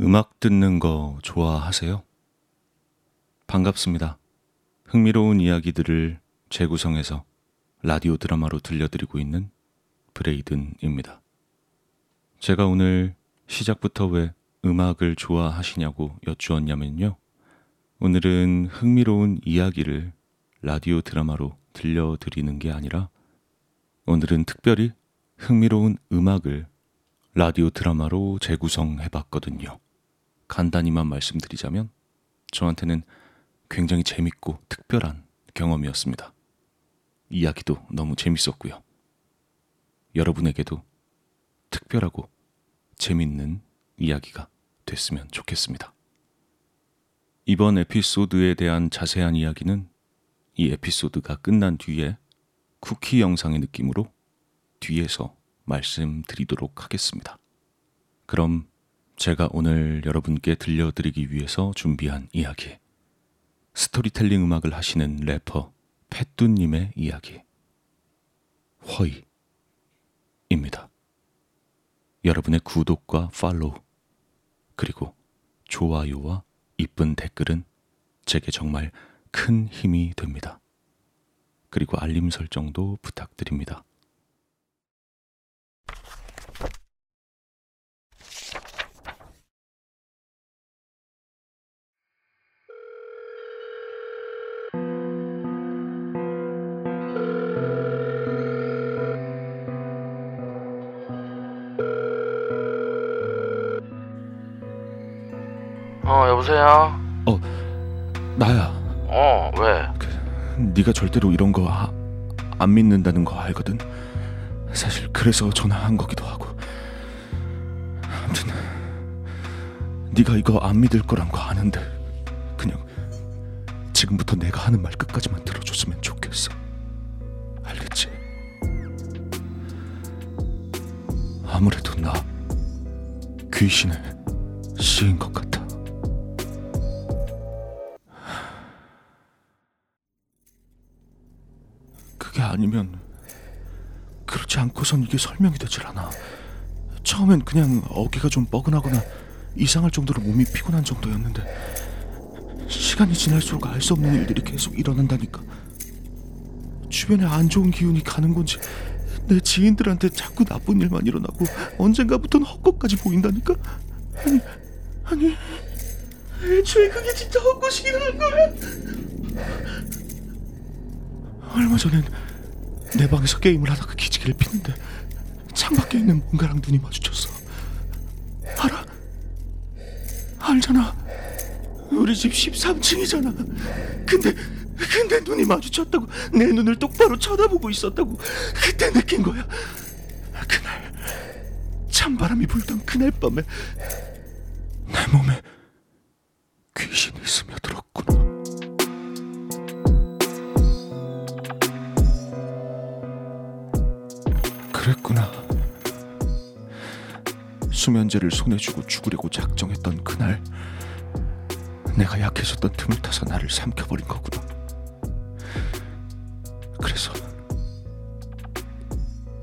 음악 듣는 거 좋아하세요? 반갑습니다. 흥미로운 이야기들을 재구성해서 라디오 드라마로 들려드리고 있는 브레이든입니다. 제가 오늘 시작부터 왜 음악을 좋아하시냐고 여쭈었냐면요. 오늘은 흥미로운 이야기를 라디오 드라마로 들려드리는 게 아니라 오늘은 특별히 흥미로운 음악을 라디오 드라마로 재구성해 봤거든요. 간단히만 말씀드리자면 저한테는 굉장히 재밌고 특별한 경험이었습니다. 이야기도 너무 재밌었고요. 여러분에게도 특별하고 재밌는 이야기가 됐으면 좋겠습니다. 이번 에피소드에 대한 자세한 이야기는 이 에피소드가 끝난 뒤에 쿠키 영상의 느낌으로 뒤에서 말씀드리도록 하겠습니다. 그럼 제가 오늘 여러분께 들려드리기 위해서 준비한 이야기. 스토리텔링 음악을 하시는 래퍼 패뚜님의 이야기. 허이입니다. 여러분의 구독과 팔로우, 그리고 좋아요와 이쁜 댓글은 제게 정말 큰 힘이 됩니다. 그리고 알림 설정도 부탁드립니다. 여보세요? 나야. 어 왜? 네가 절대로 이런 거안 믿는다는 거 알거든. 사실 그래서 전화한 거기도 하고. 아무튼 네가 이거 안 믿을 거란 거 아는데 그냥 지금부터 내가 하는 말 끝까지만 들어줬으면 좋겠어. 알겠지? 아무래도 나 귀신에 씌인 것 같아. 게 아니면 그렇지 않고선 이게 설명이 되질 않아. 처음엔 그냥 어깨가 좀 뻐근하거나 이상할 정도로 몸이 피곤한 정도였는데 시간이 지날수록 알 수 없는 일들이 계속 일어난다니까. 주변에 안 좋은 기운이 가는 건지 내 지인들한테 자꾸 나쁜 일만 일어나고 언젠가부터는 헛것까지 보인다니까. 아니 아니 애초에 그게 진짜 헛것이긴 한 거야. 얼마 전엔 내 방에서 게임을 하다가 기지개를 피는데 창밖에 있는 뭔가랑 눈이 마주쳤어. 알아? 알잖아. 우리 집 13층이잖아. 근데 근데 눈이 마주쳤다고 내 눈을 똑바로 쳐다보고 있었다고 그때 느낀 거야. 그날 찬바람이 불던 그날 밤에 내 몸에 수면제를 손에 쥐고 죽으려고 작정했던 그날 내가 약해졌던 틈을 타서 나를 삼켜버린 거구나. 그래서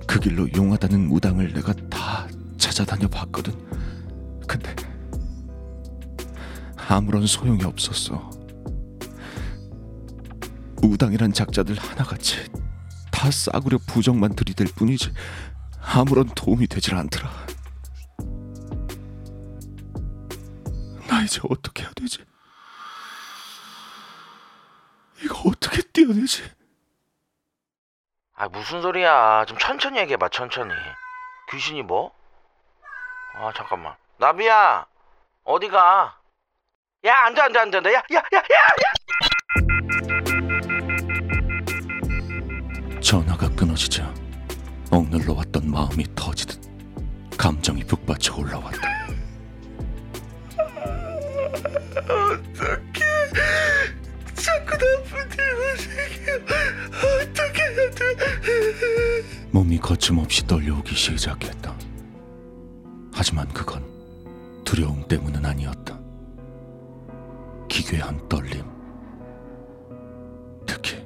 그 길로 용하다는 무당을 내가 다 찾아다녀 봤거든. 근데 아무런 소용이 없었어. 무당이란 작자들 하나같이 다 싸구려 부정만 들이댈 뿐이지 아무런 도움이 되질 않더라. 나 이제 어떻게 해야 되지? 이거 어떻게 띄어내지? 아 무슨 소리야? 좀 천천히 얘기해봐 천천히. 귀신이 뭐? 아 잠깐만. 나비야 어디 가? 야 안돼 안돼 안돼 안돼. 야야 야 야 야. 전화가 끊어지자 억눌러 왔던 마음이 터지듯 감정이 북받쳐 올라왔다. 어떻게 자꾸 나쁜 일만 생겨? 어떻게 해야 돼? 몸이 거침없이 떨려오기 시작했다. 하지만 그건 두려움 때문은 아니었다. 기괴한 떨림. 특히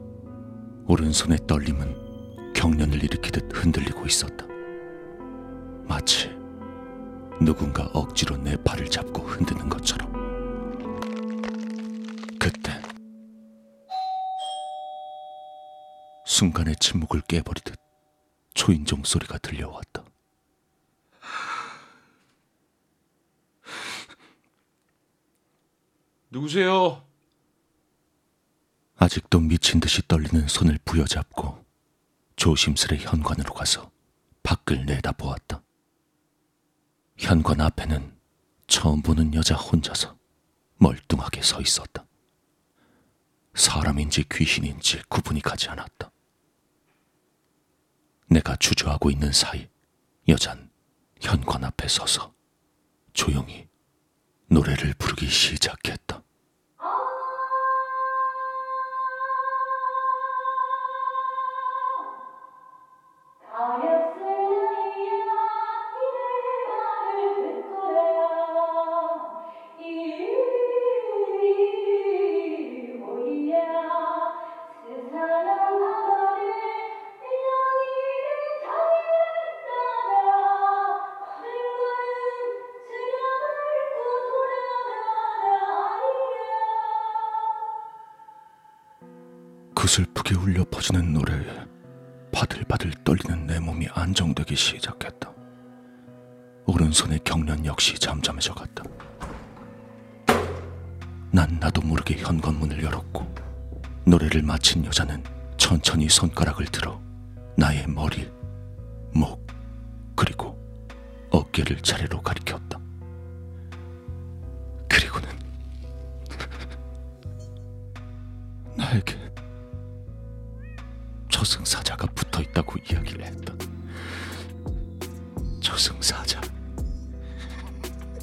오른손의 떨림은 경련을 일으키듯 흔들리고 있었다. 마치 누군가 억지로 내 팔을 잡고 흔드는 것처럼. 순간의 침묵을 깨버리듯 초인종 소리가 들려왔다. 누구세요? 아직도 미친 듯이 떨리는 손을 부여잡고 조심스레 현관으로 가서 밖을 내다보았다. 현관 앞에는 처음 보는 여자 혼자서 멀뚱하게 서 있었다. 사람인지 귀신인지 구분이 가지 않았다. 내가 주저하고 있는 사이 여잔 현관 앞에 서서 조용히 노래를 부르기 시작했다. 구슬프게 울려 퍼지는 노래에 바들바들 떨리는 내 몸이 안정되기 시작했다. 오른손의 경련 역시 잠잠해져 갔다. 난 나도 모르게 현관문을 열었고 노래를 마친 여자는 천천히 손가락을 들어 나의 머리, 목, 그리고 어깨를 차례로 가리켰다. 있다고 이야기를 했다. 저승사자.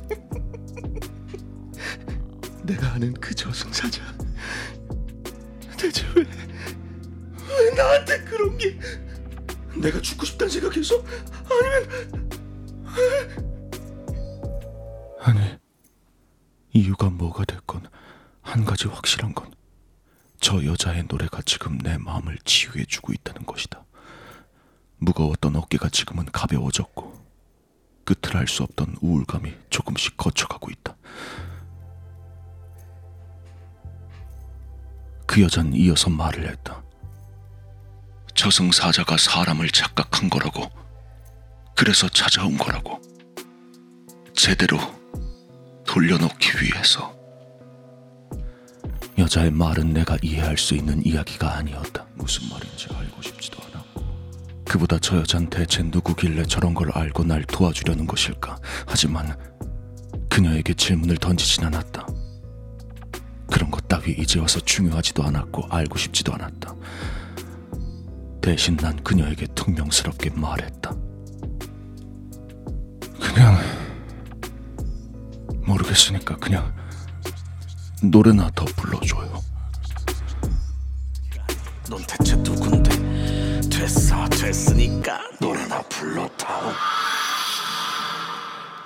내가 아는 그 저승사자. 대체 왜, 왜 나한테 그런 게? 내가 죽고 싶다는 생각해서? 아니면 아니 이유가 뭐가 됐건 한 가지 확실한 건 저 여자의 노래가 지금 내 마음을 치유해주고 있다는 것이다. 무거웠던 어깨가 지금은 가벼워졌고 끝을 알 수 없던 우울감이 조금씩 거쳐가고 있다. 그 여자는 이어서 말을 했다. 저승사자가 사람을 착각한 거라고. 그래서 찾아온 거라고. 제대로 돌려놓기 위해서. 여자의 말은 내가 이해할 수 있는 이야기가 아니었다. 무슨 말인지 알고 싶지도 않아. 그보다 저 여잔 대체 누구길래 저런 걸 알고 날 도와주려는 것일까? 하지만 그녀에게 질문을 던지진 않았다. 그런 것 따위 이제 와서 중요하지도 않았고 알고 싶지도 않았다. 대신 난 그녀에게 퉁명스럽게 말했다. 그냥 모르겠으니까 그냥 노래나 더 불러줘요. 넌 대체 누군데 됐어 됐으니까 노래나 불러다오.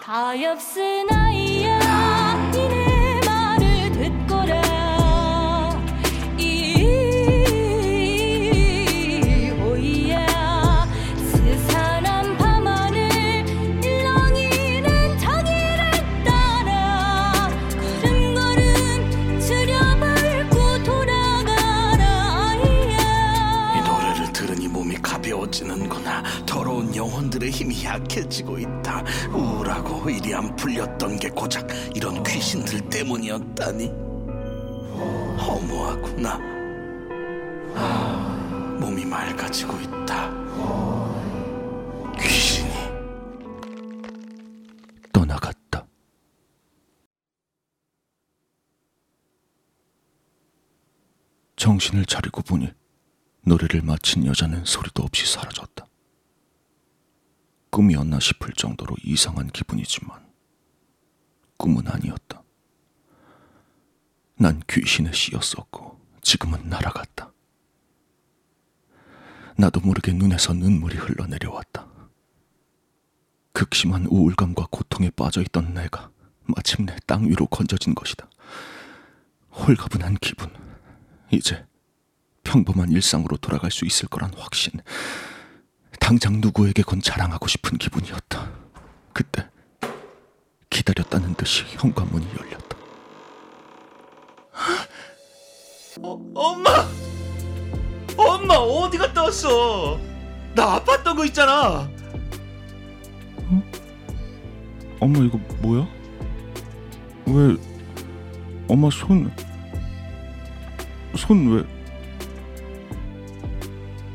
가엾은 아이 때문이었다니 허무하구나 아, 몸이 맑아지고 있다 귀신이 떠나갔다. 정신을 차리고 보니 노래를 마친 여자는 소리도 없이 사라졌다. 꿈이었나 싶을 정도로 이상한 기분이지만 꿈은 아니었다. 난 귀신에 씌었었고 지금은 날아갔다. 나도 모르게 눈에서 눈물이 흘러내려왔다. 극심한 우울감과 고통에 빠져있던 내가 마침내 땅 위로 건져진 것이다. 홀가분한 기분. 이제 평범한 일상으로 돌아갈 수 있을 거란 확신. 당장 누구에게 건 자랑하고 싶은 기분이었다. 그때 기다렸다는 듯이 현관문이 열렸다. 어, 엄마! 엄마 어디 갔다 왔어? 나 아팠던 거 있잖아. 엄마 이거 뭐야? 왜 엄마 손 손 왜?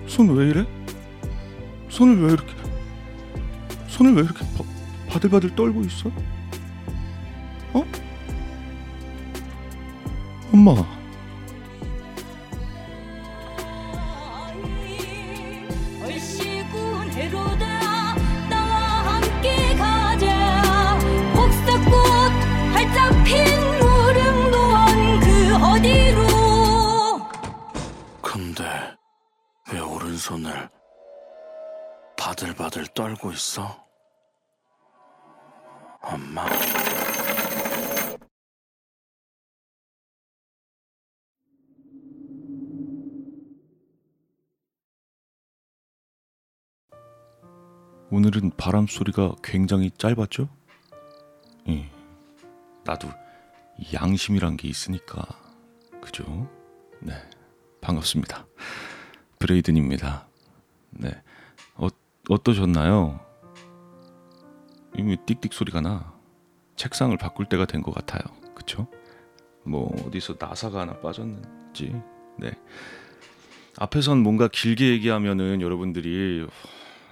손 왜 이래? 손을 왜 이렇게 손을 왜 이렇게 바, 바들바들 떨고 있어? 어? 엄마 떨고 있어? 엄마. 오늘은 바람 소리가 굉장히 짧았죠? 예. 나도 이 양심이란 게 있으니까 그죠? 네. 반갑습니다. 브레이든입니다. 네. 어, 어떠셨나요? 이미 띡띡 소리가 나. 책상을 바꿀 때가 된 것 같아요. 그쵸? 뭐 어디서 나사가 하나 빠졌는지. 네. 앞에선 뭔가 길게 얘기하면은 여러분들이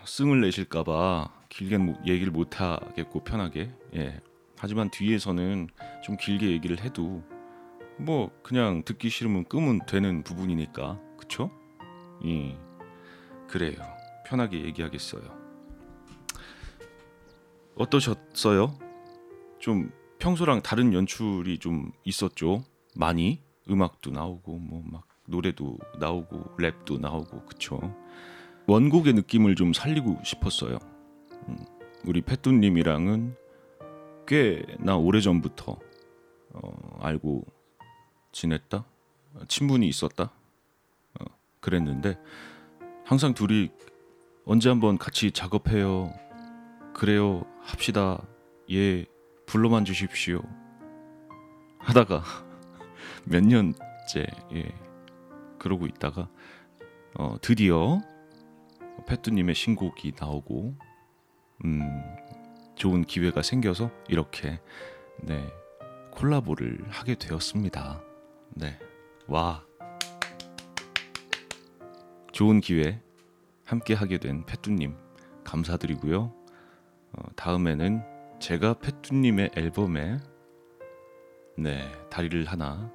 승을 내실까봐 길게 못- 얘기를 못 하겠고 편하게 예 하지만 뒤에서는 좀 길게 얘기를 해도 뭐 그냥 듣기 싫으면 끄면 되는 부분이니까 그쵸? 예 그래요 편하게 얘기하겠어요 어떠셨어요? 좀 평소랑 다른 연출이 좀 있었죠 많이 음악도 나오고 뭐 막 노래도 나오고 랩도 나오고 그쵸? 원곡의 느낌을 좀 살리고 싶었어요. 음, 우리 패뚜님이랑은 꽤나 오래 전부터 어, 알고 지냈다, 어, 친분이 있었다, 어, 그랬는데 항상 둘이 언제 한번 같이 작업해요, 그래요, 합시다, 예, 불러만 주십시오. 하다가 몇 년째 예, 그러고 있다가 어, 드디어 패뚜님의 신곡이 나오고 음, 좋은 기회가 생겨서 이렇게 네 콜라보를 하게 되었습니다. 네, 와. 좋은 기회 함께 하게 된 패뚜님 감사드리고요. 어, 다음에는 제가 패뚜님의 앨범에 네 다리를 하나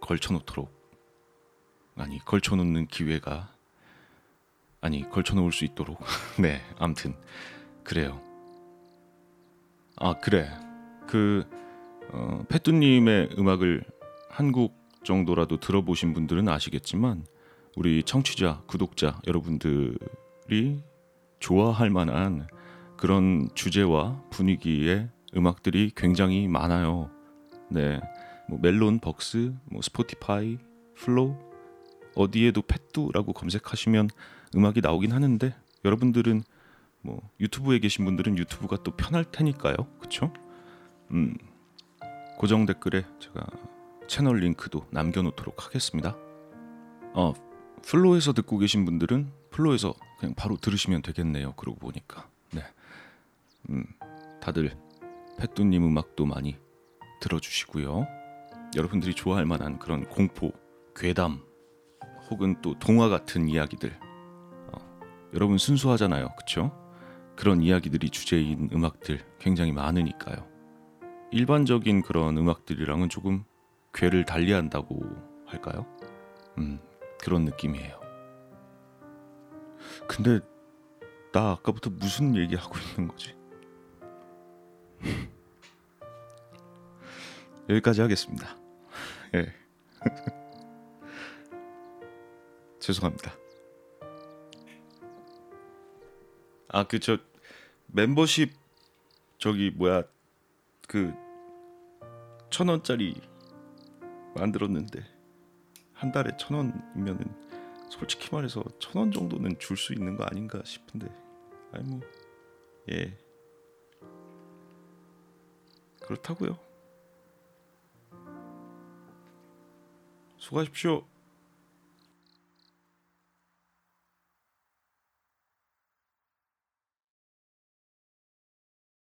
걸쳐놓도록 아니 걸쳐놓는 기회가 아니 걸쳐놓을 수 있도록. 네 암튼 그래요. 아 그래. 그 어, 패뚜님의 음악을 한 곡 정도라도 들어보신 분들은 아시겠지만 우리 청취자 구독자 여러분들이 좋아할 만한 그런 주제와 분위기의 음악들이 굉장히 많아요 네 뭐 멜론 벅스 뭐 스포티파이 플로우 어디에도 팻두라고 검색하시면 음악이 나오긴 하는데 여러분들은 뭐 유튜브에 계신 분들은 유튜브가 또 편할 테니까요. 그쵸? 음, 고정 댓글에 제가 채널 링크도 남겨 놓도록 하겠습니다. 어, 플로에서 듣고 계신 분들은 플로에서 그냥 바로 들으시면 되겠네요. 그러고 보니까 네, 음, 다들 팻두님 음악도 많이 들어주시고요. 여러분들이 좋아할 만한 그런 공포, 괴담 혹은 또 동화 같은 이야기들 어, 여러분 순수하잖아요 그쵸? 그런 이야기들이 주제인 음악들 굉장히 많으니까요 일반적인 그런 음악들이랑은 조금 괴를 달리한다고 할까요? 음 그런 느낌이에요 근데 나 아까부터 무슨 얘기하고 있는 거지? 여기까지 하겠습니다 예. 죄송합니다. 아 그 저 멤버십 저기 뭐야 그 천 원짜리 만들었는데 한 달에 천 원이면은 솔직히 말해서 천 원 정도는 줄 수 있는 거 아닌가 싶은데 아니 뭐 예 그렇다고요. 수고하십시오.